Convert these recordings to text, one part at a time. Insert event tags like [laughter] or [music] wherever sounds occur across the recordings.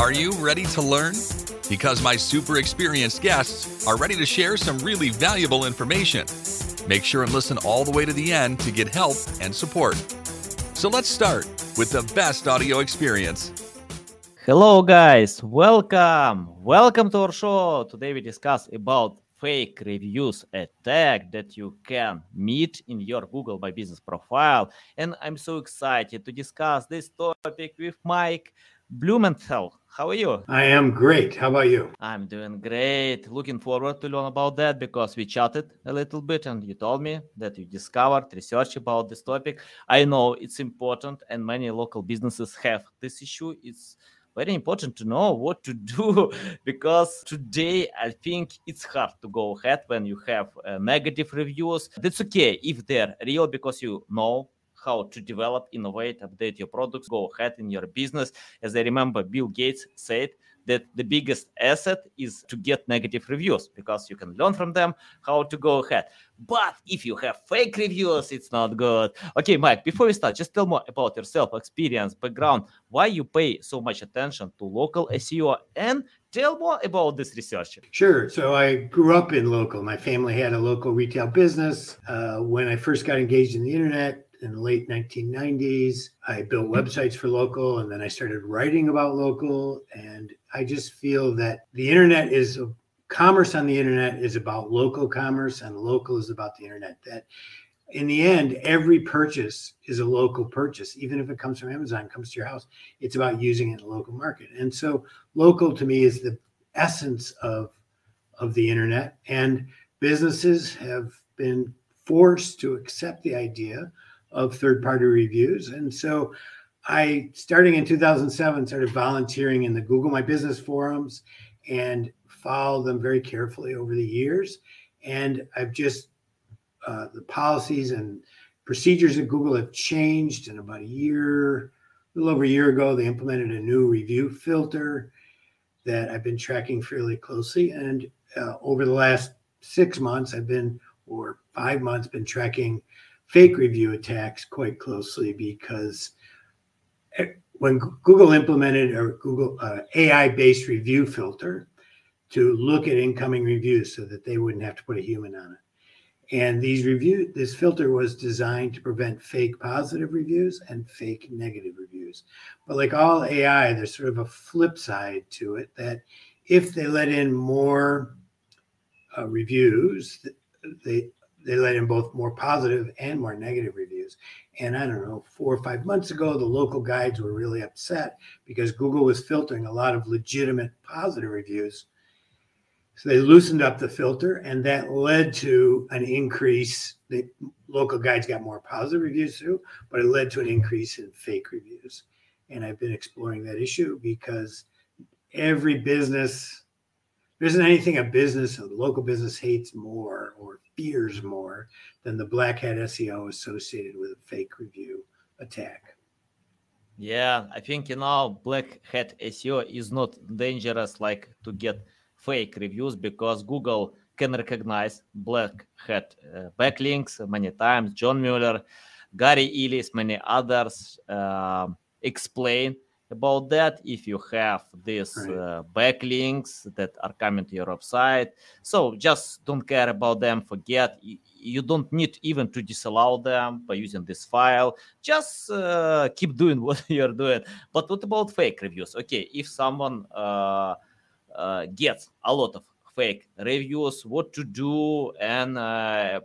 Are you ready to learn? Because my super experienced guests are ready to share some really valuable information. Make sure and listen all the way to the end to get help and support. So let's start with the best audio experience. Hello guys, welcome. Welcome to our show. Today we discuss about fake reviews attack that you can meet in your Google My Business profile. And I'm so excited to discuss this topic with Mike Blumenthal. How are you? I am great. How about you? I'm doing great. Looking forward to learn about that because we chatted a little bit and you told me that you discovered research about this topic. I know it's important and many local businesses have this issue. It's very important to know what to [laughs] do because today I think it's hard to go ahead when you have uh, negative reviews. That's okay if they're real because you know how to develop, innovate, update your products, go ahead in your business. As I remember, Bill Gates said that the biggest asset is to get negative reviews because you can learn from them how to go ahead. But if you have fake reviews, it's not good. Okay, Mike, before we start, just tell more about yourself, experience, background, why you pay so much attention to local SEO and tell more about this research. Sure. So I grew up in local. My family had a local retail business. Uh, when I first got engaged in the internet, in the late 1990s. I built websites for local and then I started writing about local. And I just feel that the internet is commerce on the internet is about local commerce and local is about the internet. That in the end, every purchase is a local purchase, even if it comes from Amazon, comes to your house. It's about using it in the local market. And so local to me is the essence of of the internet. And businesses have been forced to accept the idea of third party reviews. And so I, starting in 2007, started volunteering in the Google My Business forums and followed them very carefully over the years. And I've just, uh, the policies and procedures at Google have changed. In about a year, a little over a year ago, they implemented a new review filter that I've been tracking fairly closely. And uh, over the last six months, I've been, or five months, been tracking fake review attacks quite closely because eh, when Google implemented a Google uh, AI-based review filter to look at incoming reviews so that they wouldn't have to put a human on it. And these review this filter was designed to prevent fake positive reviews and fake negative reviews. But like all AI, there's sort of a flip side to it that if they let in more uh, reviews, they they let in both more positive and more negative reviews. And I don't know, four or five months ago, the local guides were really upset because Google was filtering a lot of legitimate positive reviews. So they loosened up the filter, and that led to an increase. The local guides got more positive reviews too, but it led to an increase in fake reviews. And I've been exploring that issue because every business, there isn't anything a business, a local business hates more or fears more than the black hat SEO associated with a fake review attack. Yeah, I think you know black hat SEO is not dangerous like to get fake reviews because Google can recognize black hat uh, backlinks many times. John Mueller, Gary Illyes, many others uh, explain about that if you have these uh, backlinks that are coming to your website. So just don't care about them forget you don't need even to disavow them by using this file. Just uh, keep doing [laughs] what you're doing. But what about fake reviews? Okay if someone uh, uh gets a lot of fake reviews what to do? And uh,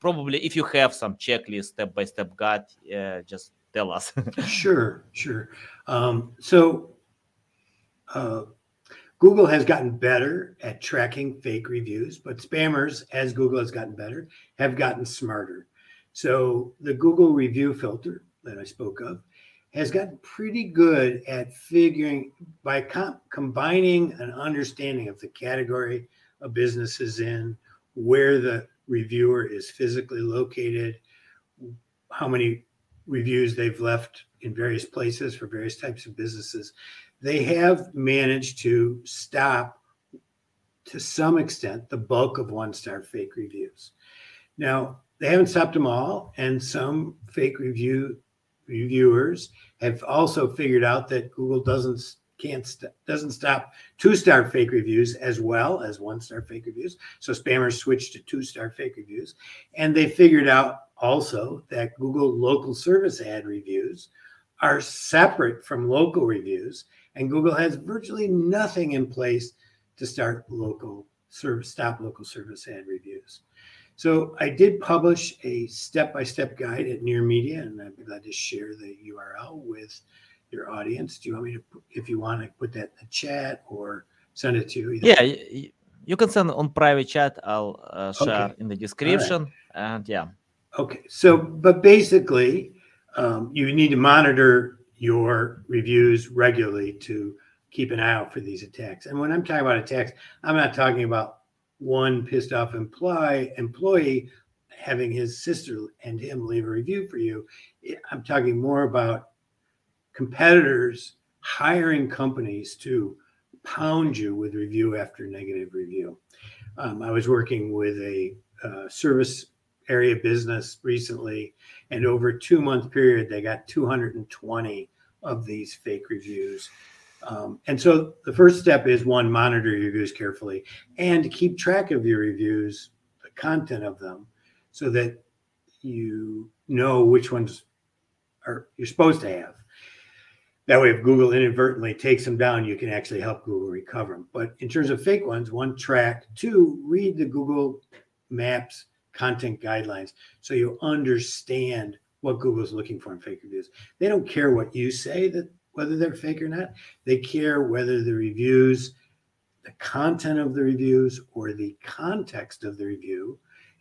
probably if you have some checklist step by step guide uh, just tell us. [laughs] sure, sure. Um, so uh, Google has gotten better at tracking fake reviews, but spammers, as Google has gotten better, have gotten smarter. So the Google review filter that I spoke of has gotten pretty good at figuring by com- combining an understanding of the category a business is in, where the reviewer is physically located, how many reviews they've left in various places for various types of businesses, they have managed to stop to some extent the bulk of one star fake reviews. Now, they haven't stopped them all, and some fake review reviewers have also figured out that Google doesn't can't st- doesn't stop two star fake reviews as well as one star fake reviews. So spammers switched to two star fake reviews, and they figured out also that Google local service ad reviews are separate from local reviews, and Google has virtually nothing in place to start local service stop local service ad reviews. So I did publish a step-by-step guide at Near Media, and I'd be glad to share the URL with your audience. Do you want me to, if you want to put that in the chat or send it to you? Yeah, you can send on private chat. I'll uh, share okay. in the description, right. and yeah. Okay, so but basically, um, you need to monitor your reviews regularly to keep an eye out for these attacks. And when I'm talking about attacks, I'm not talking about one pissed off employee employee having his sister and him leave a review for you. I'm talking more about competitors hiring companies to pound you with review after negative review. Um, I was working with a uh, service area business recently, and over a two month period, they got 220 of these fake reviews. Um, and so the first step is one, monitor your reviews carefully and keep track of your reviews, the content of them, so that you know which ones are you're supposed to have. That way, if Google inadvertently takes them down, you can actually help Google recover them. But in terms of fake ones, one, track, two, read the Google Maps content guidelines so you understand what Google's looking for in fake reviews. They don't care what you say that whether they're fake or not. They care whether the reviews, the content of the reviews, or the context of the review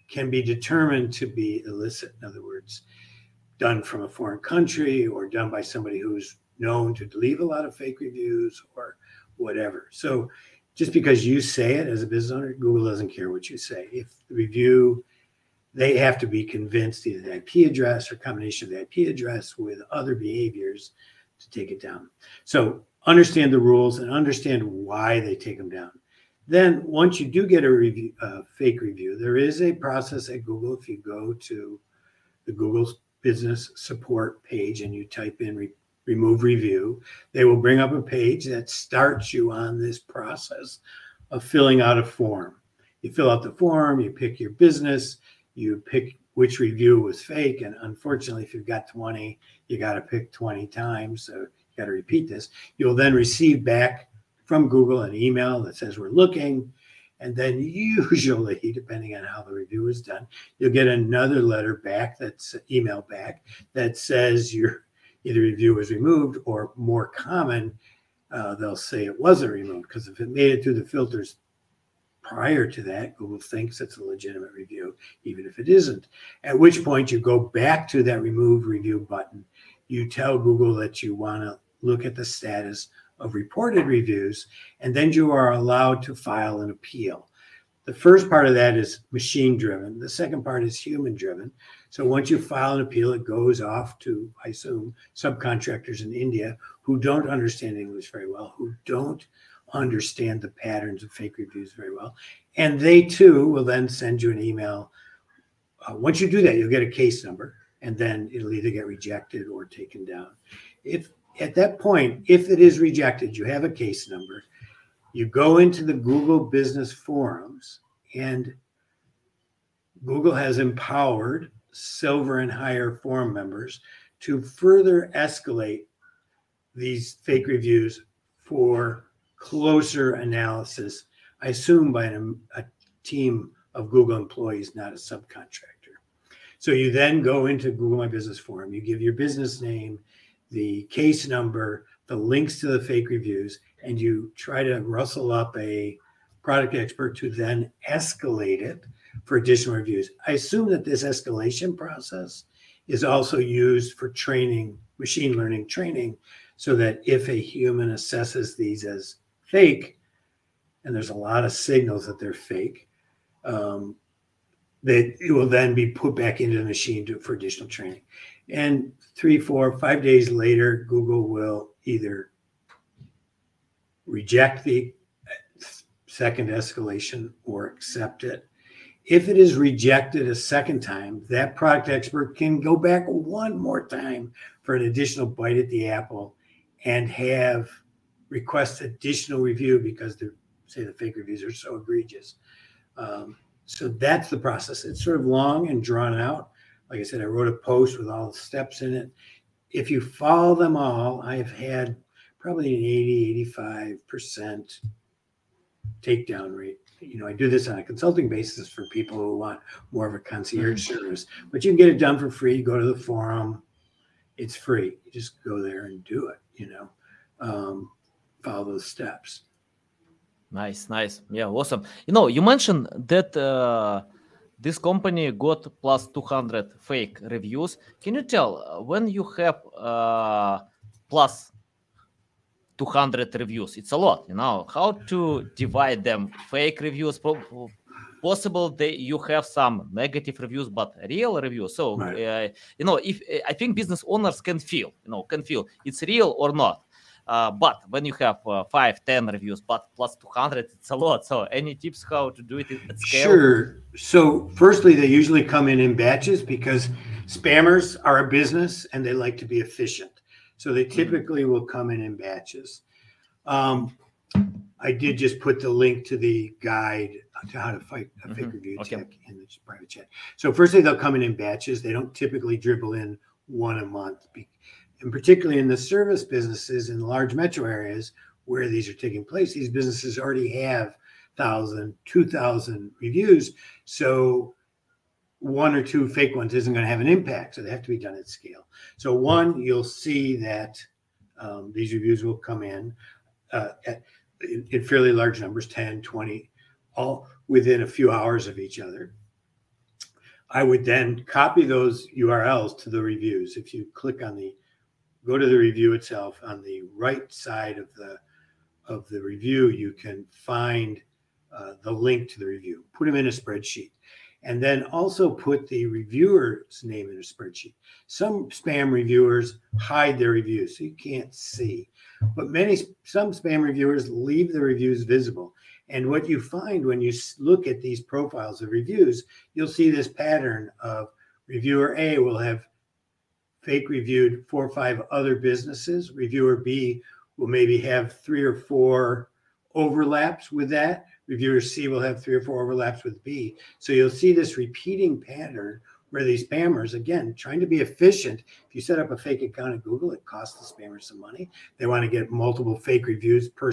can be determined to be illicit. In other words, done from a foreign country or done by somebody who's known to leave a lot of fake reviews or whatever. So just because you say it as a business owner, Google doesn't care what you say. If the review, they have to be convinced either the IP address or combination of the IP address with other behaviors to take it down. So understand the rules and understand why they take them down. Then once you do get a review, uh, fake review, there is a process at Google. If you go to the Google's business support page and you type in re- remove review, they will bring up a page that starts you on this process of filling out a form. You fill out the form, you pick your business, you pick which review was fake. And unfortunately, if you've got 20, you got to pick 20 times. So you got to repeat this. You'll then receive back from Google an email that says, We're looking. And then [laughs] usually, depending on how the review is done, you'll get another letter back that's email back that says your either review was removed or more common, uh, they'll say it wasn't removed because if it made it through the filters prior to that, Google thinks it's a legitimate review, even if it isn't. At which point you go back to that remove review button. You tell Google that you want to look at the status of reported reviews, and then you are allowed to file an appeal. The first part of that is machine driven. The second part is human driven. So once you file an appeal, it goes off to, I assume, subcontractors in India who don't understand English very well, who don't understand the patterns of fake reviews very well. And they too will then send you an email. Uh, once you do that, you'll get a case number, and then it'll either get rejected or taken down. If at that point, if it is rejected, you have a case number, you go into the Google business forums, and Google has empowered silver and higher forum members to further escalate these fake reviews for closer analysis, I assume by an, a team of Google employees, not a subcontractor. So you then go into Google My Business Forum, you give your business name, the case number, the links to the fake reviews, and you try to rustle up a product expert to then escalate it for additional reviews. I assume that this escalation process is also used for training, machine learning training, so that if a human assesses these as fake, and there's a lot of signals that they're fake, um, that it will then be put back into the machine to, for additional training. And three, four, five days later, Google will either reject the second escalation or accept it. If it is rejected a second time, that product expert can go back one more time for an additional bite at the apple and have request additional review because the say the fake reviews are so egregious. Um, so that's the process. It's sort of long and drawn out. Like I said, I wrote a post with all the steps in it. If you follow them all, I've had probably an 80, 85% takedown rate. You know, I do this on a consulting basis for people who want more of a concierge mm-hmm. service, but you can get it done for free. Go to the forum, it's free. You just go there and do it, you know, um, follow those steps. Nice, nice. Yeah, awesome. You know, you mentioned that uh, this company got plus 200 fake reviews. Can you tell uh, when you have uh, plus 200 reviews? It's a lot, you know. How to divide them? Fake reviews, possible that you have some negative reviews, but real reviews. So, right. uh, you know, if I think business owners can feel, you know, can feel it's real or not. Uh, but when you have uh, five, 10 reviews, but plus 200, it's a lot. So, any tips how to do it at scale? Sure. So, firstly, they usually come in in batches because spammers are a business and they like to be efficient. So, they mm-hmm. typically will come in in batches. Um, I did just put the link to the guide to how to fight a fake mm-hmm. review okay. tech in the private chat. So, firstly, they'll come in in batches. They don't typically dribble in one a month and particularly in the service businesses in large metro areas where these are taking place, these businesses already have 1,000, 2,000 reviews. So one or two fake ones isn't going to have an impact. So they have to be done at scale. So, one, you'll see that um, these reviews will come in, uh, at, in, in fairly large numbers 10, 20, all within a few hours of each other. I would then copy those URLs to the reviews. If you click on the go to the review itself. On the right side of the of the review you can find uh, the link to the review. Put them in a spreadsheet. And then also put the reviewer's name in a spreadsheet. Some spam reviewers hide their reviews so you can't see. But many some spam reviewers leave the reviews visible. And what you find when you look at these profiles of reviews you'll see this pattern of reviewer a will have fake reviewed four or five other businesses. Reviewer B will maybe have three or four overlaps with that. Reviewer C will have three or four overlaps with B. So you'll see this repeating pattern where these spammers, again, trying to be efficient. If you set up a fake account at Google, it costs the spammers some money. They want to get multiple fake reviews per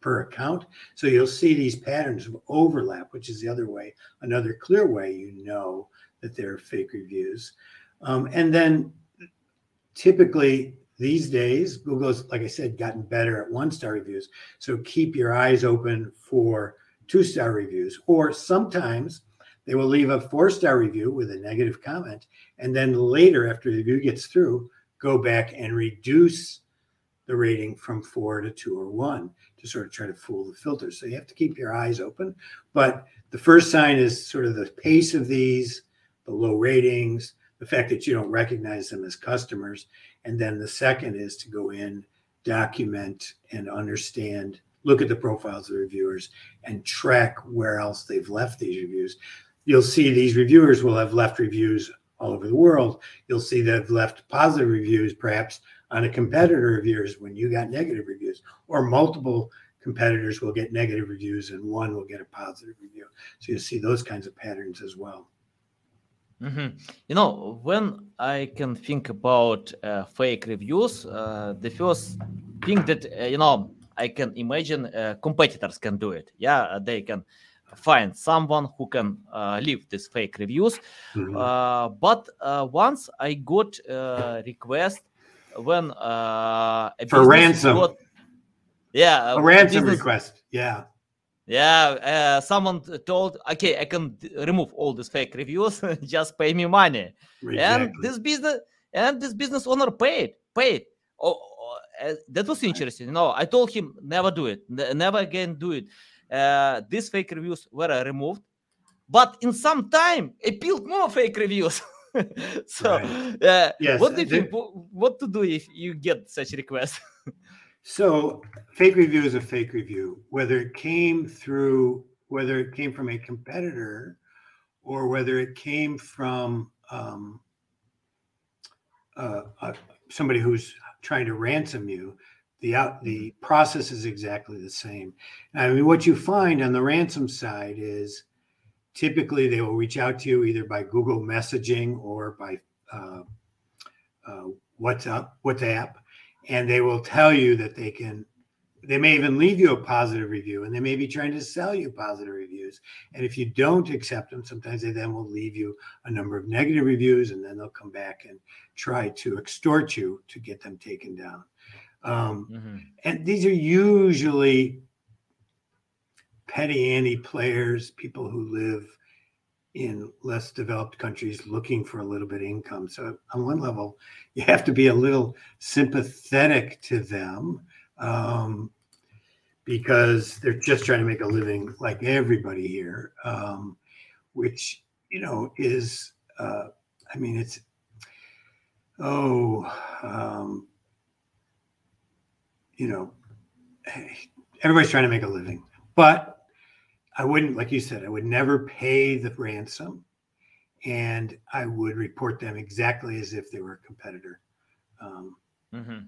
per account. So you'll see these patterns of overlap, which is the other way, another clear way you know that they're fake reviews. Um, and then typically these days, Google's, like I said, gotten better at one star reviews. So keep your eyes open for two star reviews. Or sometimes they will leave a four star review with a negative comment. And then later, after the review gets through, go back and reduce the rating from four to two or one to sort of try to fool the filter. So you have to keep your eyes open. But the first sign is sort of the pace of these, the low ratings, the fact that you don't recognize them as customers. And then the second is to go in, document, and understand, look at the profiles of the reviewers and track where else they've left these reviews. You'll see these reviewers will have left reviews all over the world. You'll see they've left positive reviews, perhaps on a competitor reviews when you got negative reviews, or multiple competitors will get negative reviews and one will get a positive review. So you'll see those kinds of patterns as well. Mm-hmm. You know, when I can think about uh, fake reviews, uh, the first thing that uh, you know I can imagine uh, competitors can do it. Yeah, uh, they can find someone who can uh, leave these fake reviews. Mm-hmm. but once I got a request when a for ransom. Got, yeah, a ransom business, request. Yeah yeah uh, someone told okay i can remove all these fake reviews. [laughs] Just pay me money. Exactly. and this business and this business owner paid paid. Oh, oh uh, that was interesting. No i told him never do it. Never again do it. Uh, these fake reviews were removed but in some time i built more fake reviews. [laughs] So right. Uh, yes, what do you think what to do if you get such requests [laughs] So, fake review is a fake review, whether it came through, whether it came from a competitor, or whether it came from um, uh, uh, somebody who's trying to ransom you. the out the process is exactly the same. I mean, what you find on the ransom side is typically they will reach out to you either by Google messaging or by uh, uh, WhatsApp, WhatsApp, and they will tell you that they can. They may even leave you a positive review, and they may be trying to sell you positive reviews. And if you don't accept them, sometimes they then will leave you a number of negative reviews, and then they'll come back and try to extort you to get them taken down. Um, mm-hmm. And these are usually petty anti players people who live in less developed countries looking for a little bit of income. So, on one level, you have to be a little sympathetic to them um, because they're just trying to make a living like everybody here, um, which, you know, is, uh, I mean, it's, oh, um, you know, everybody's trying to make a living. But I wouldn't, like you said, I would never pay the ransom and I would report them exactly as if they were a competitor. Um, mm-hmm.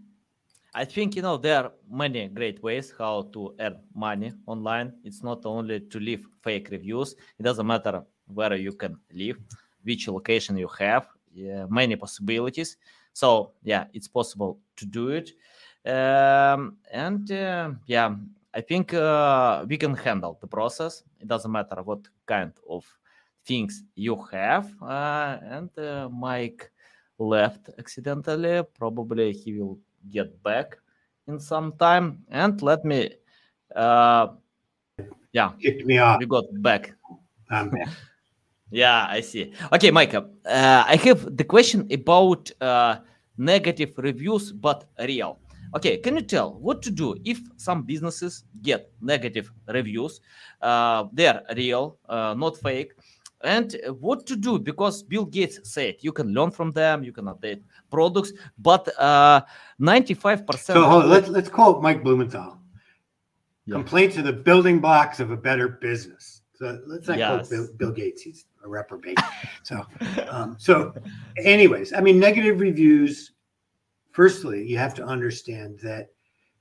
I think you know there are many great ways how to earn money online. It's not only to leave fake reviews. It doesn't matter where you can live, which location you have. Yeah, many possibilities. So yeah, it's possible to do it. Um, and uh, yeah, I think uh, we can handle the process. It doesn't matter what kind of things you have. Uh, and uh, Mike left accidentally. Probably he will get back in some time. And let me, uh, yeah, kicked me off. We got back. yeah, I see. Okay, Mike, uh, I have the question about uh, negative reviews, but real. Okay, can you tell what to do if some businesses get negative reviews? Uh, they're real, uh, not fake. And what to do because Bill Gates said you can learn from them, you can update products, but uh, 95%. So hold on, let's, let's quote Mike Blumenthal. Yeah. Complaints are the building blocks of a better business. So let's not yes. quote Bill, Bill, Gates; he's a reprobate. so, um, so, anyways, I mean, negative reviews Firstly, you have to understand that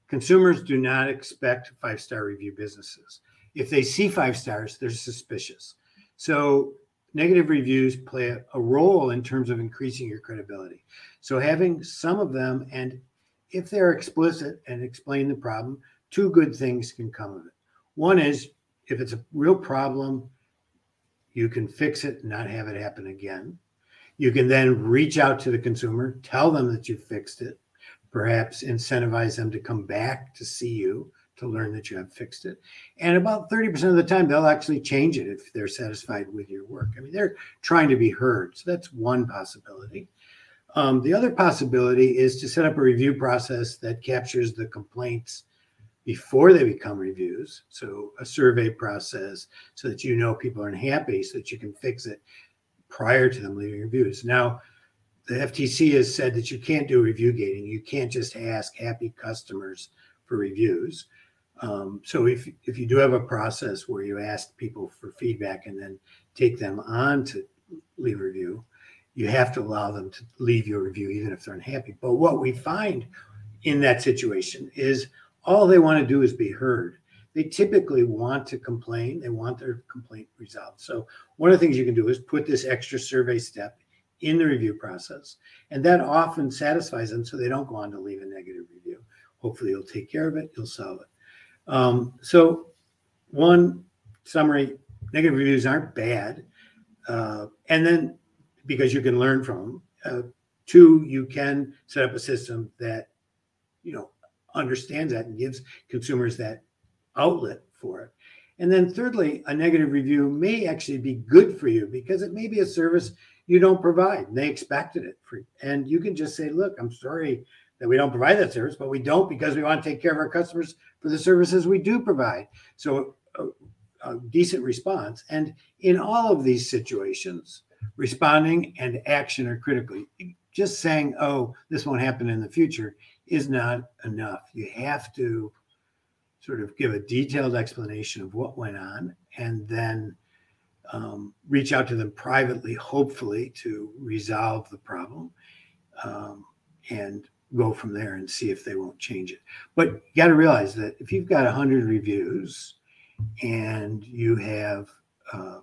consumers do not expect five star review businesses. If they see five stars, they're suspicious. So, negative reviews play a role in terms of increasing your credibility. So, having some of them, and if they're explicit and explain the problem, two good things can come of it. One is if it's a real problem, you can fix it and not have it happen again. You can then reach out to the consumer, tell them that you fixed it, perhaps incentivize them to come back to see you to learn that you have fixed it. And about 30% of the time, they'll actually change it if they're satisfied with your work. I mean, they're trying to be heard. So that's one possibility. Um, the other possibility is to set up a review process that captures the complaints before they become reviews. So a survey process so that you know people aren't happy so that you can fix it prior to them leaving reviews. Now, the FTC has said that you can't do review gating. You can't just ask happy customers for reviews. Um, so if if you do have a process where you ask people for feedback and then take them on to leave review, you have to allow them to leave your review even if they're unhappy. But what we find in that situation is all they want to do is be heard they typically want to complain. They want their complaint resolved. So one of the things you can do is put this extra survey step in the review process, and that often satisfies them, so they don't go on to leave a negative review. Hopefully, you'll take care of it. You'll solve it. Um, so, one summary: negative reviews aren't bad, uh, and then because you can learn from them. Uh, two, you can set up a system that you know understands that and gives consumers that outlet for it. And then, thirdly, a negative review may actually be good for you because it may be a service you don't provide. and They expected it for, and you can just say, "Look, I'm sorry that we don't provide that service, but we don't because we want to take care of our customers for the services we do provide." So, a, a decent response. And in all of these situations, responding and action are critical. Just saying, "Oh, this won't happen in the future," is not enough. You have to sort of give a detailed explanation of what went on and then um, reach out to them privately, hopefully, to resolve the problem. Um, and go from there and see if they won't change it. But you got to realize that if you've got 100 reviews and you have uh,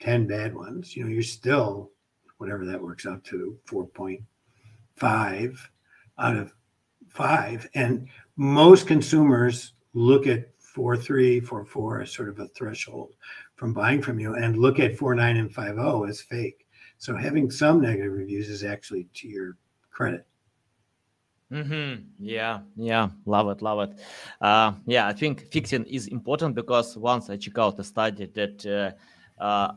10 bad ones, you know, you're still, whatever that works out to, 4.5 out of five. And most consumers look at 4.3, 4.4 as sort of a threshold from buying from you and look at four nine and 5.0 as fake. So having some negative reviews is actually to your credit. Mm-hmm. Yeah, yeah, love it, love it. Uh, yeah, I think fixing is important because once I check out a study that uh, uh,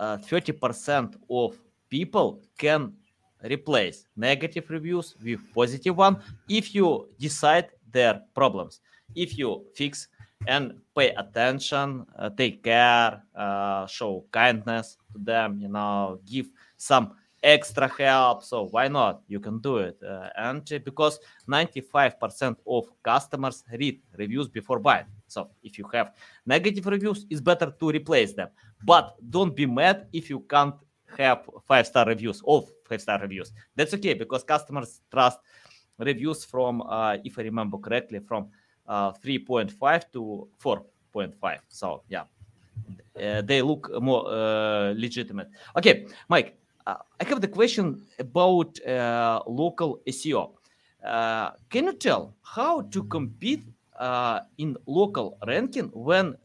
uh, 30% of people can replace negative reviews with positive one if you decide their problems. If you fix and pay attention, uh, take care, uh, show kindness to them, you know, give some extra help. So why not? You can do it. Uh, and because 95% of customers read reviews before buying. So if you have negative reviews, it's better to replace them. But don't be mad if you can't have five star reviews, of five star reviews. That's okay because customers trust reviews from, uh, if I remember correctly, from uh, 3.5 to 4.5. So yeah, uh, they look more uh, legitimate. Okay, Mike, I have the question about uh, local SEO. Uh can you tell how to compete uh in local ranking when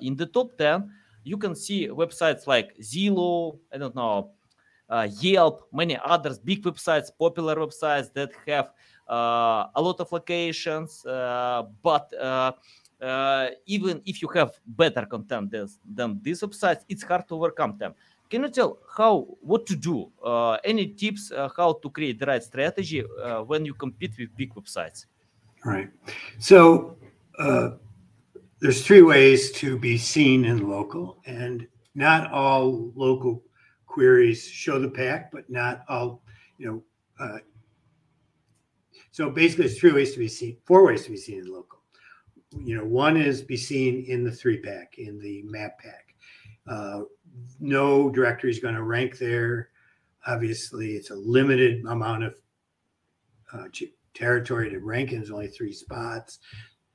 in the top 10 you can see websites like Zillow, I don't know, Yelp, many others, big websites, popular websites that have uh, a lot of locations, uh, but even if you have better content than, than these websites, it's hard to overcome them. Can you tell how what to do? any tips how to create the right strategy when you compete with big websites? Right. So there's three ways to be seen in local, and not all local queries show the pack, but not all, you know. Uh, so basically, there's three ways to be seen, four ways to be seen in local. You know, one is be seen in the three pack, in the map pack. Uh, no directory is going to rank there. Obviously, it's a limited amount of uh, territory to rank in. There's only three spots,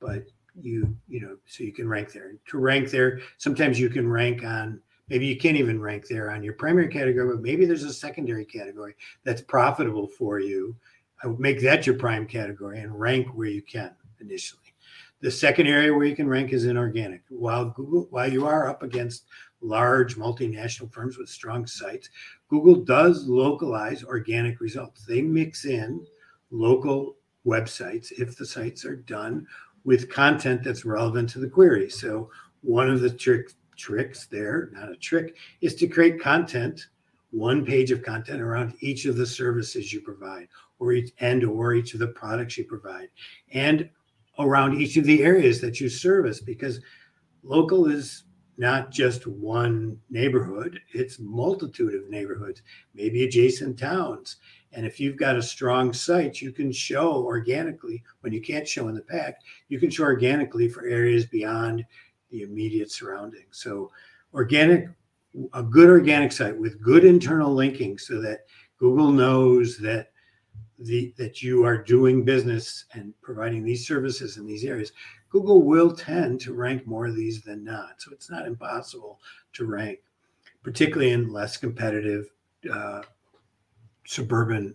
but you you know so you can rank there to rank there sometimes you can rank on maybe you can't even rank there on your primary category but maybe there's a secondary category that's profitable for you i would make that your prime category and rank where you can initially the second area where you can rank is inorganic. while google while you are up against large multinational firms with strong sites google does localize organic results they mix in local websites if the sites are done with content that's relevant to the query. So one of the trick, tricks there, not a trick, is to create content, one page of content around each of the services you provide, or each and or each of the products you provide, and around each of the areas that you service, because local is not just one neighborhood, it's multitude of neighborhoods, maybe adjacent towns. And if you've got a strong site, you can show organically when you can't show in the pack, you can show organically for areas beyond the immediate surroundings. So, organic, a good organic site with good internal linking so that Google knows that the that you are doing business and providing these services in these areas Google will tend to rank more of these than not. So it's not impossible to rank, particularly in less competitive uh, suburban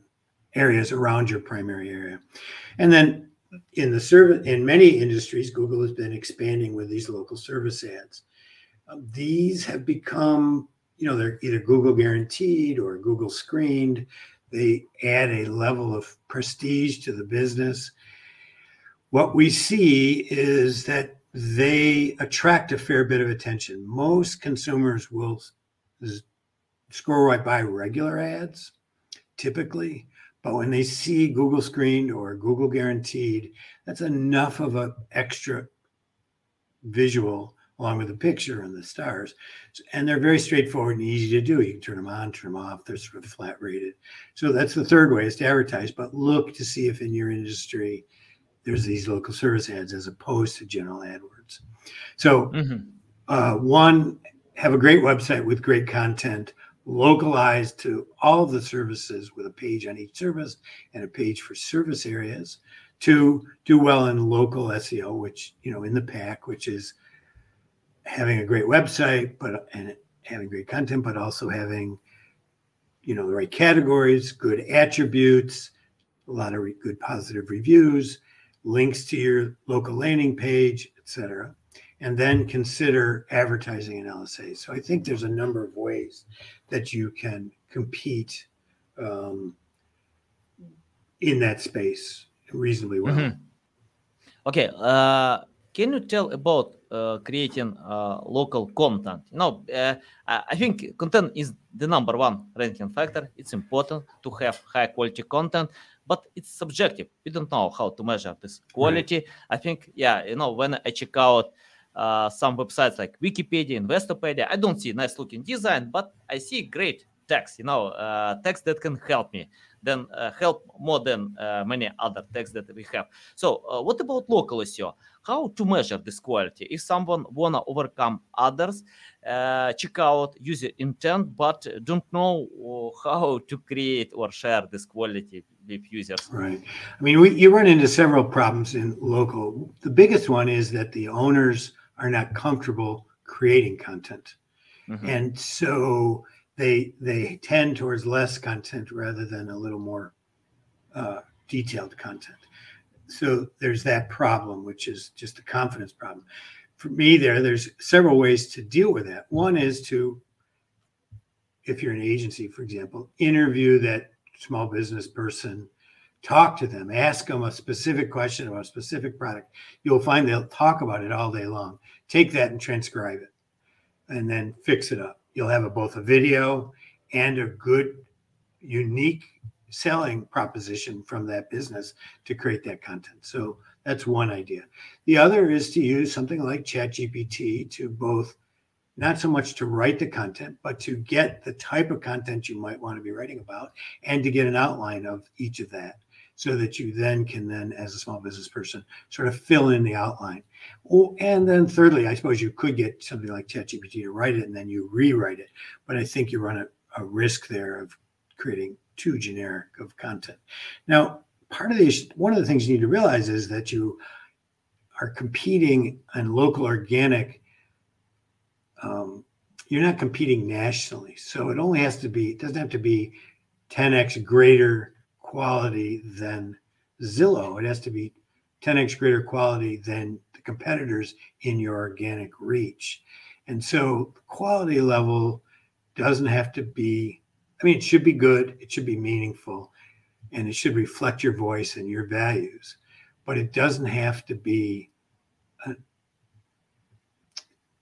areas around your primary area. And then in the service, in many industries, Google has been expanding with these local service ads. Um, these have become, you know, they're either Google guaranteed or Google screened. They add a level of prestige to the business what we see is that they attract a fair bit of attention. Most consumers will scroll right by regular ads, typically, but when they see Google screened or Google guaranteed, that's enough of an extra visual along with the picture and the stars. And they're very straightforward and easy to do. You can turn them on, turn them off. They're sort of flat rated. So that's the third way is to advertise, but look to see if in your industry there's these local service ads as opposed to general AdWords. So, mm-hmm. uh, one, have a great website with great content, localized to all the services with a page on each service and a page for service areas to do well in local SEO, which, you know, in the pack, which is having a great website, but and having great content, but also having, you know, the right categories, good attributes, a lot of re- good positive reviews, links to your local landing page, etc. And then consider advertising in LSA. So I think there's a number of ways that you can compete um, in that space reasonably well. Mhm. Okay, uh, can you tell about uh, creating uh, local content? You know, uh, I I think content is the number one ranking factor. It's important to have high quality content, but it's subjective. We don't know how to measure this quality. I think, yeah, you know, when I check out uh, some websites like Wikipedia, Investopedia, I don't see nice looking design, but I see great text, you know, uh, text that can help me, then uh, help more than uh, many other texts that we have. So, what about local SEO? How to measure this quality? If someone wanna overcome others, check out user intent, but don't know how to create or share this quality with users. Right. I mean, we, you run into several problems in local. The biggest one is that the owners are not comfortable creating content. Mhm. and so they they tend towards less content rather than a little more uh, detailed content so there's that problem which is just a confidence problem for me there there's several ways to deal with that one is to if you're an agency for example interview that small business person talk to them ask them a specific question about a specific product you'll find they'll talk about it all day long take that and transcribe it and then fix it up. You'll have a, both a video and a good, unique selling proposition from that business to create that content. So that's one idea. The other is to use something like ChatGPT to both not so much to write the content, but to get the type of content you might want to be writing about and to get an outline of each of that so that you then can then as a small business person sort of fill in the outline and then thirdly, I suppose you could get something like ChatGPT to write it and then you rewrite it. But I think you run a, a risk there of creating too generic of content. Now, part of the one of the things you need to realize is that you are competing on local organic. Um, you're not competing nationally, so it only has to be. It doesn't have to be 10x greater quality than Zillow. It has to be 10x greater quality than the competitors in your organic reach. And so quality level doesn't have to be, I mean, it should be good, it should be meaningful, and it should reflect your voice and your values, but it doesn't have to be, a,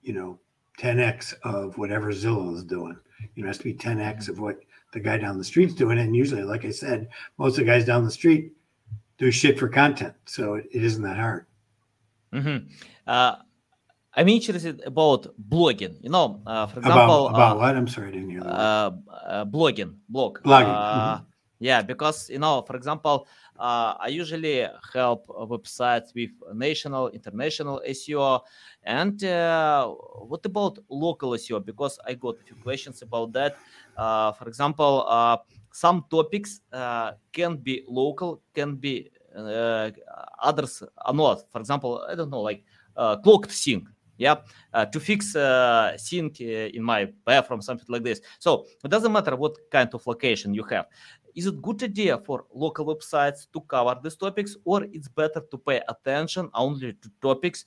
you know, 10x of whatever Zillow is doing. You know, it has to be 10x of what the guy down the street's doing. It. And usually, like I said, most of the guys down the street do shit for content. So it, it isn't that hard. Mhm. Uh, I'm interested about blogging. You know, uh, for example, About, about uh, what? I'm sorry, I didn't hear that. uh, uh, blogging, blog. Blogging, Uh, mhm. Yeah, because you know, for example, uh, I usually help websites with national, international SEO. And uh, what about local SEO? Because I got a few questions about that. Uh, for example, uh, some topics uh, can be local, can be uh, others are not. For example, I don't know, like clocked sink. Yeah, uh, to fix uh, sink in my bathroom, something like this. So it doesn't matter what kind of location you have. Is it good idea for local websites to cover these topics, or it's better to pay attention only to topics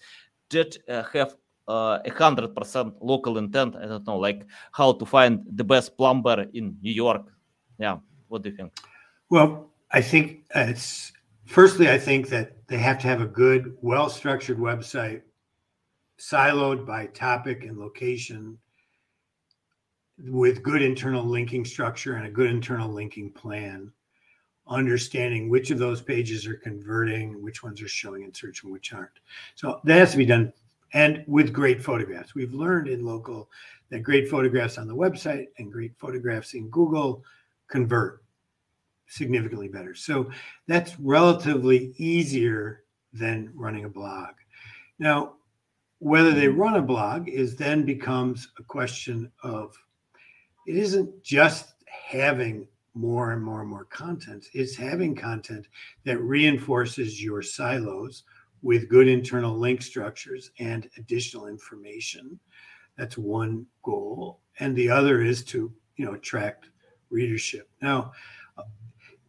that uh, have uh, a hundred percent local intent? I don't know, like how to find the best plumber in New York. Yeah, what do you think? Well, I think it's firstly, I think that they have to have a good, well structured website, siloed by topic and location, with good internal linking structure and a good internal linking plan. Understanding which of those pages are converting, which ones are showing in search, and which aren't. So that has to be done, and with great photographs. We've learned in local that great photographs on the website and great photographs in Google convert significantly better. So that's relatively easier than running a blog. Now, whether they mm-hmm. run a blog is then becomes a question of it isn't just having more and more and more content, it's having content that reinforces your silos with good internal link structures and additional information. That's one goal. And the other is to, you know, attract readership. Now,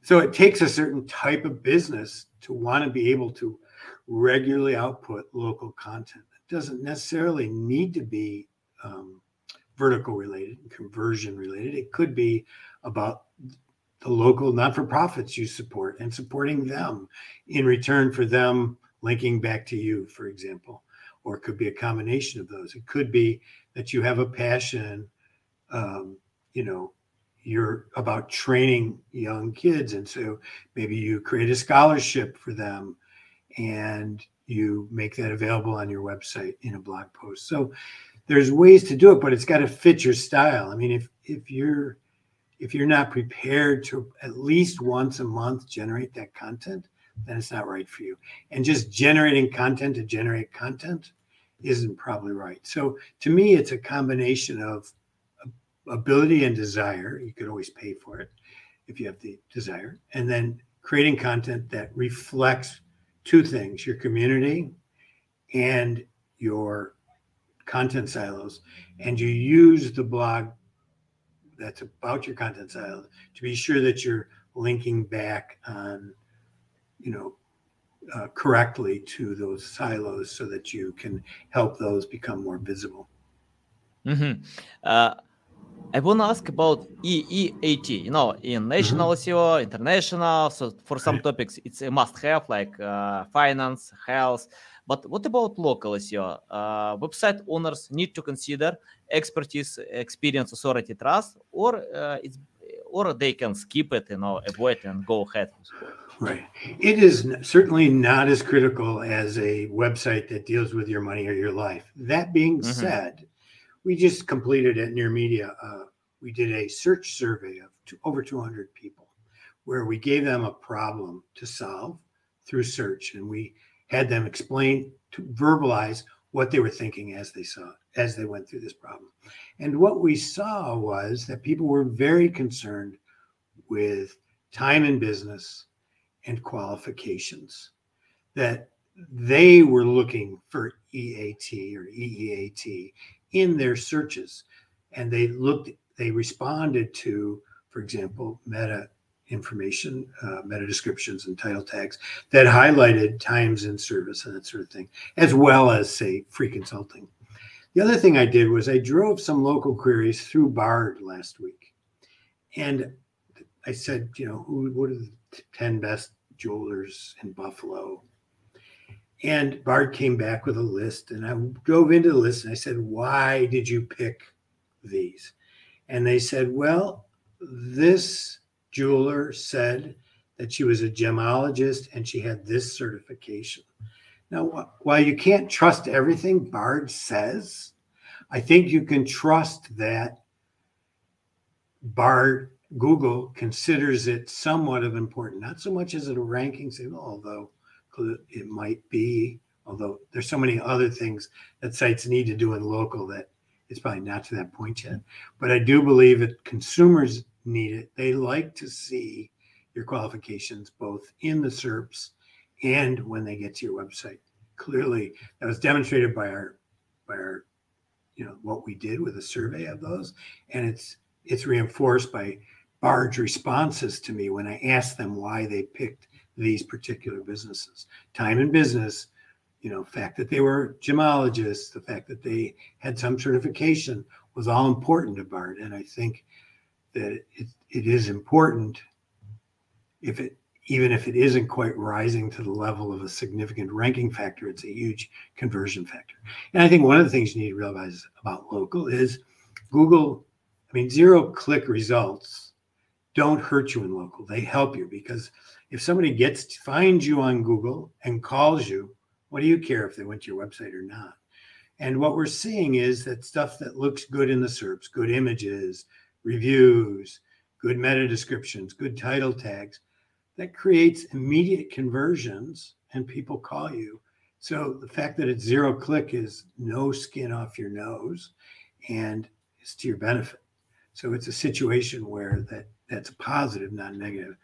so it takes a certain type of business to want to be able to regularly output local content. It doesn't necessarily need to be um, vertical related, conversion related. It could be about the local not for profits you support and supporting them in return for them linking back to you, for example. Or it could be a combination of those. It could be that you have a passion, um, you know, you're about training young kids. And so maybe you create a scholarship for them and you make that available on your website in a blog post. So there's ways to do it, but it's got to fit your style. I mean, if if you're if you're not prepared to at least once a month generate that content, then it's not right for you. And just generating content to generate content isn't probably right. So to me, it's a combination of ability and desire. You could always pay for it if you have the desire. And then creating content that reflects two things your community and your content silos. And you use the blog that's about your content silo to be sure that you're linking back on, you know, uh, correctly to those silos so that you can help those become more visible. Mm-hmm. Uh, I want to ask about EEAT. You know, in mm-hmm. national mm-hmm. SEO, international. So for some topics, it's a must-have, like uh, finance, health. But what about local SEO? Uh, website owners need to consider expertise, experience, authority, trust, or uh, it's or they can skip it, you know, avoid and go ahead. Right. It is certainly not as critical as a website that deals with your money or your life. That being mm-hmm. said, we just completed at Near Media. Uh, we did a search survey of two, over 200 people, where we gave them a problem to solve through search, and we had them explain to verbalize what they were thinking as they saw as they went through this problem. And what we saw was that people were very concerned with time in business and qualifications, that they were looking for EAT or EEAT in their searches. And they looked, they responded to, for example, meta information, uh, meta descriptions, and title tags that highlighted times in service and that sort of thing, as well as, say, free consulting. The other thing I did was I drove some local queries through Bard last week. And I said, you know, who, what are the 10 best jewelers in Buffalo? And Bard came back with a list, and I drove into the list and I said, Why did you pick these? And they said, Well, this jeweler said that she was a gemologist and she had this certification. Now, while you can't trust everything Bard says, I think you can trust that Bard Google considers it somewhat of important, not so much as a ranking signal, although it might be, although there's so many other things that sites need to do in local that it's probably not to that point yet. But I do believe that consumers need it. They like to see your qualifications both in the SERPs and when they get to your website. Clearly, that was demonstrated by our by our you know what we did with a survey of those, and it's it's reinforced by Bard's responses to me when I asked them why they picked these particular businesses. Time in business, you know, fact that they were gemologists, the fact that they had some certification was all important to Bard. And I think that it, it is important if it even if it isn't quite rising to the level of a significant ranking factor, it's a huge conversion factor. And I think one of the things you need to realize about local is Google, I mean, zero click results don't hurt you in local. They help you because if somebody gets finds you on Google and calls you, what do you care if they went to your website or not? And what we're seeing is that stuff that looks good in the SERPs, good images, reviews, good meta descriptions, good title tags, that creates immediate conversions and people call you. So the fact that it's zero click is no skin off your nose and it's to your benefit. So it's a situation where that that's positive, not negative.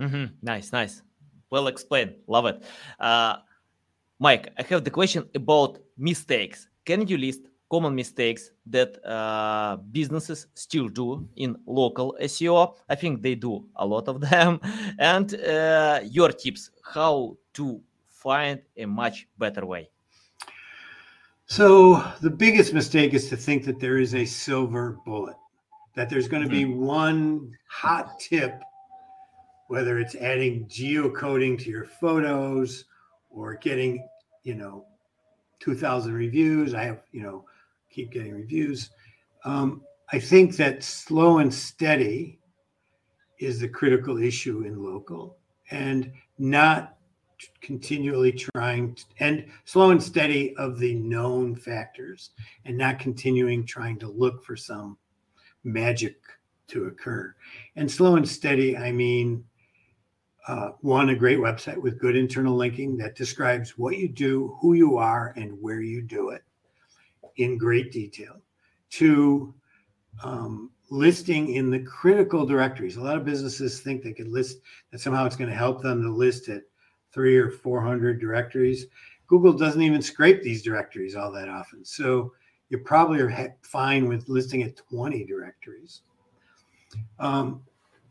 Mm-hmm. Nice, nice. Well explained. Love it. Uh, Mike, I have the question about mistakes. Can you list common mistakes that uh, businesses still do in local SEO? I think they do a lot of [laughs] them. And uh, your tips how to find a much better way. So the biggest mistake is to think that there is a silver bullet, that there's going to be Mm-hmm. one hot tip, whether it's adding geocoding to your photos or getting, you know, 2,000 reviews. I have, you know, keep getting reviews. Um, I think that slow and steady is the critical issue in local and not continually trying to, and slow and steady of the known factors and not continuing trying to look for some magic to occur. And slow and steady, I mean, uh, one, a great website with good internal linking that describes what you do, who you are, and where you do it in great detail. Two, um, listing in the critical directories. A lot of businesses think they could list that somehow it's going to help them to list at three or 400 directories. Google doesn't even scrape these directories all that often. So you probably are fine with listing at 20 directories. Um,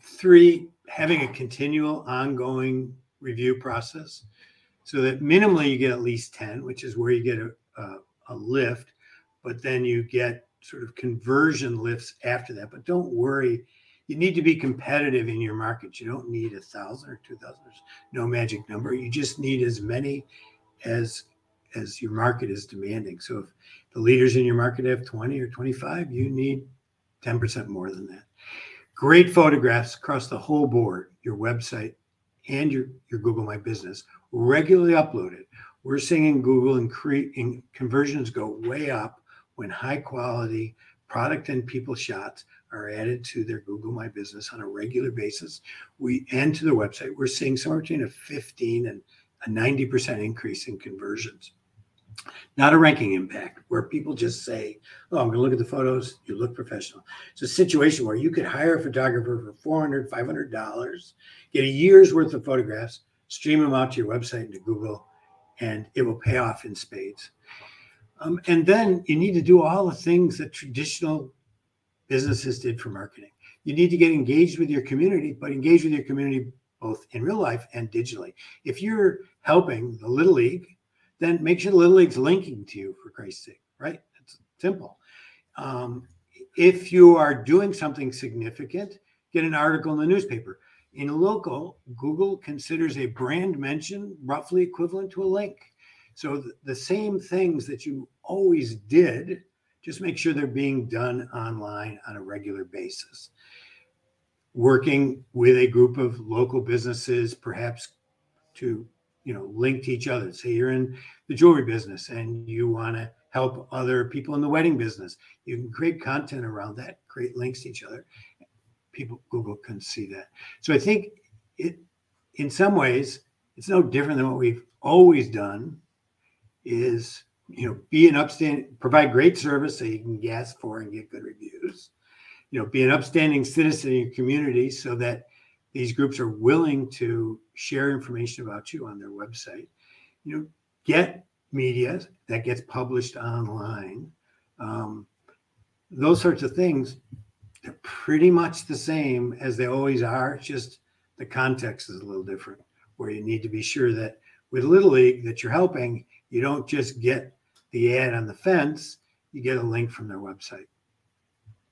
three, having a continual ongoing review process so that minimally you get at least 10, which is where you get a, a, a lift, but then you get sort of conversion lifts after that. But don't worry you need to be competitive in your market. You don't need a thousand or two thousand. There's no magic number. You just need as many as as your market is demanding. So if the leaders in your market have 20 or 25, you need 10% more than that. Great photographs across the whole board, your website and your, your Google My Business, regularly uploaded. We're seeing Google and creating conversions go way up when high quality product and people shots are added to their Google My Business on a regular basis. We and to their website, we're seeing somewhere between a 15 and a 90% increase in conversions. Not a ranking impact where people just say, Oh, I'm going to look at the photos. You look professional. It's a situation where you could hire a photographer for $400, $500, get a year's worth of photographs, stream them out to your website and to Google, and it will pay off in spades. Um, and then you need to do all the things that traditional businesses did for marketing. You need to get engaged with your community, but engage with your community both in real life and digitally. If you're helping the Little League, then make sure the Little League's linking to you for Christ's sake, right? It's simple. Um, if you are doing something significant, get an article in the newspaper. In local, Google considers a brand mention roughly equivalent to a link. So th- the same things that you always did just make sure they're being done online on a regular basis. Working with a group of local businesses, perhaps to you know link to each other. Say you're in the jewelry business and you want to help other people in the wedding business. You can create content around that, create links to each other. People Google can see that. So I think it in some ways it's no different than what we've always done is you know, be an upstanding, provide great service so you can gas for and get good reviews. You know, be an upstanding citizen in your community so that these groups are willing to share information about you on their website. You know, get media that gets published online. Um, those sorts of things, they're pretty much the same as they always are. Just the context is a little different, where you need to be sure that with Little League that you're helping, you don't just get the ad on the fence, you get a link from their website.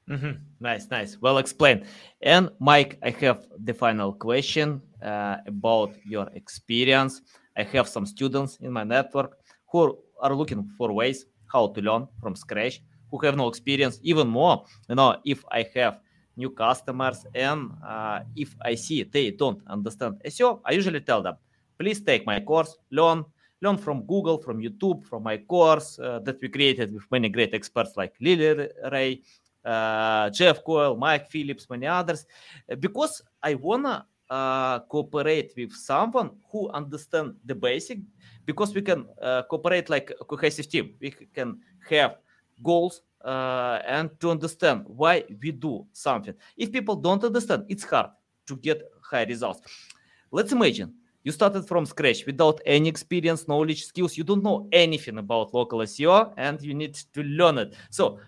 Mm-hmm. Nice, nice. Well explained. And Mike, I have the final question uh, about your experience. I have some students in my network who are looking for ways how to learn from scratch, who have no experience. Even more, you know, if I have new customers and uh, if I see they don't understand SEO, I usually tell them, please take my course, learn learn from Google, from YouTube, from my course uh, that we created with many great experts like Lily Ray, uh, Jeff Coyle, Mike Phillips, many others, because I wanna uh, cooperate with someone who understand the basic, because we can uh, cooperate like a cohesive team. We can have goals uh, and to understand why we do something. If people don't understand, it's hard to get high results. Let's imagine you started from scratch without any experience, knowledge, skills. You don't know anything about local SEO and you need to learn it. So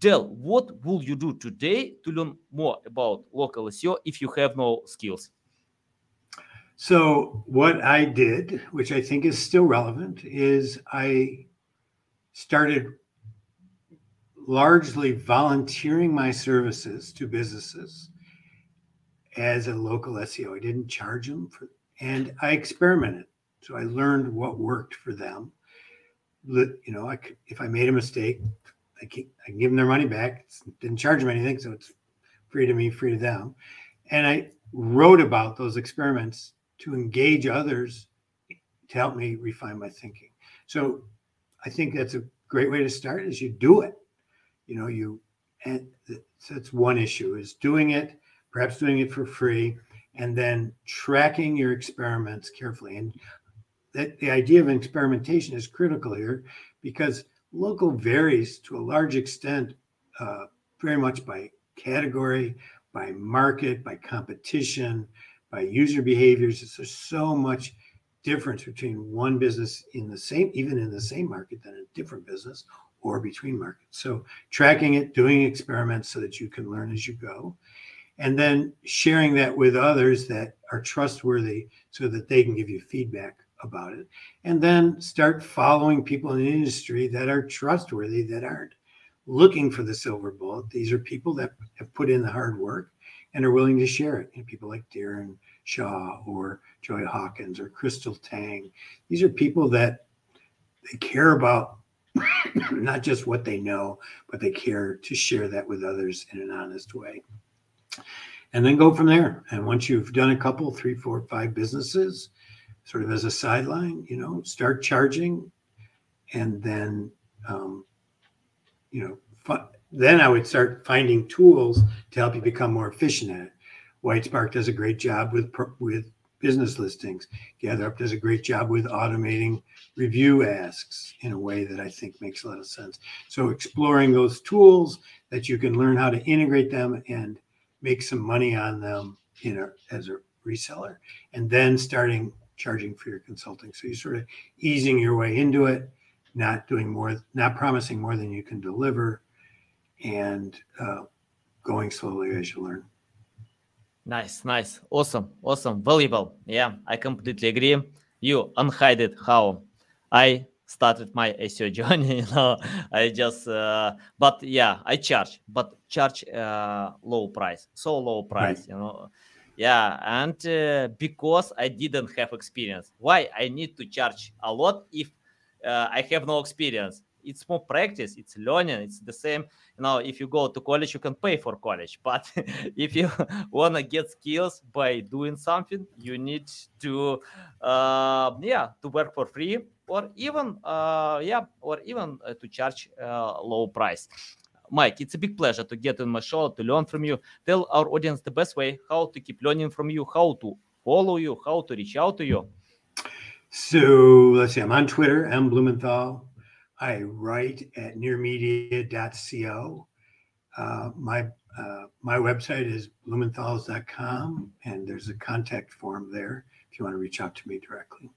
tell what will you do today to learn more about local SEO if you have no skills? So what I did, which I think is still relevant, is I started largely volunteering my services to businesses as a local SEO. I didn't charge them for, and I experimented. So I learned what worked for them. You know, I, if I made a mistake, I can, I can give them their money back. Didn't charge them anything, so it's free to me, free to them. And I wrote about those experiments to engage others to help me refine my thinking. So I think that's a great way to start is you do it. You know, you and that's one issue is doing it, perhaps doing it for free, and then tracking your experiments carefully. And that the idea of experimentation is critical here because local varies to a large extent, uh, very much by category, by market, by competition, by user behaviors. There's so much difference between one business in the same, even in the same market, than a different business or between markets. So tracking it, doing experiments so that you can learn as you go, and then sharing that with others that are trustworthy so that they can give you feedback about it. And then start following people in the industry that are trustworthy, that aren't looking for the silver bullet. These are people that have put in the hard work and are willing to share it. You know, people like Darren Shaw or Joy Hawkins or Krystal Taing. These are people that they care about [coughs] not just what they know, but they care to share that with others in an honest way. And then go from there. And once you've done a couple, three, four, five businesses, sort of as a sideline, you know, start charging, and then, um, you know, then I would start finding tools to help you become more efficient at it. Whitespark does a great job with with business listings. GatherUp does a great job with automating review asks in a way that I think makes a lot of sense. So exploring those tools that you can learn how to integrate them and make some money on them in a, as a reseller, and then starting charging for your consulting. So you're sort of easing your way into it, not doing more, not promising more than you can deliver, and uh, going slowly as you learn. Nice, nice, awesome, awesome, valuable. Yeah, I completely agree. You unhided how I started my SEO [laughs] journey. You know, I just, uh, but yeah, I charge, but charge uh, low price, so low price. Right. You know, yeah, and uh, because I didn't have experience, why I need to charge a lot if uh, I have no experience? It's more practice, it's learning, it's the same now if you go to college you can pay for college [laughs] but if you [laughs] want to get skills by doing something you need to uh, yeah to work for free or even uh, yeah or even uh, to charge uh, low price mike it's a big pleasure to get on my show to learn from you tell our audience the best way how to keep learning from you how to follow you how to reach out to you so let's see i'm on twitter m blumenthal I write at nearmedia.co. Uh, my uh, my website is blumenthals.com, and there's a contact form there if you want to reach out to me directly.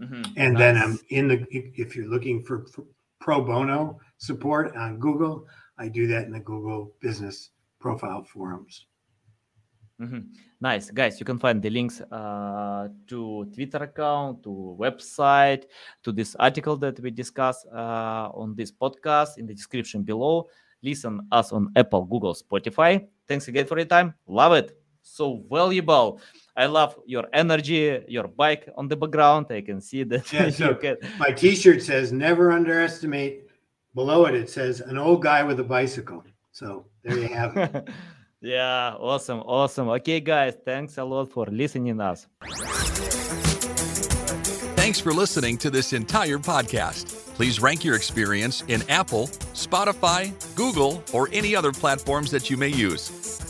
Mm-hmm. And nice. then I'm in the if you're looking for, for pro bono support on Google, I do that in the Google Business Profile forums. Mm-hmm. Nice, guys. You can find the links uh, to Twitter account, to website, to this article that we discuss uh, on this podcast in the description below. Listen us on Apple, Google, Spotify. Thanks again for your time. Love it. So valuable. I love your energy, your bike on the background. I can see that. Yeah, [laughs] so can... my T-shirt says "Never underestimate." Below it, it says "An old guy with a bicycle." So there you have it. [laughs] Yeah, awesome, awesome. Okay, guys, thanks a lot for listening us. Thanks for listening to this entire podcast. Please rank your experience in Apple, Spotify, Google, or any other platforms that you may use.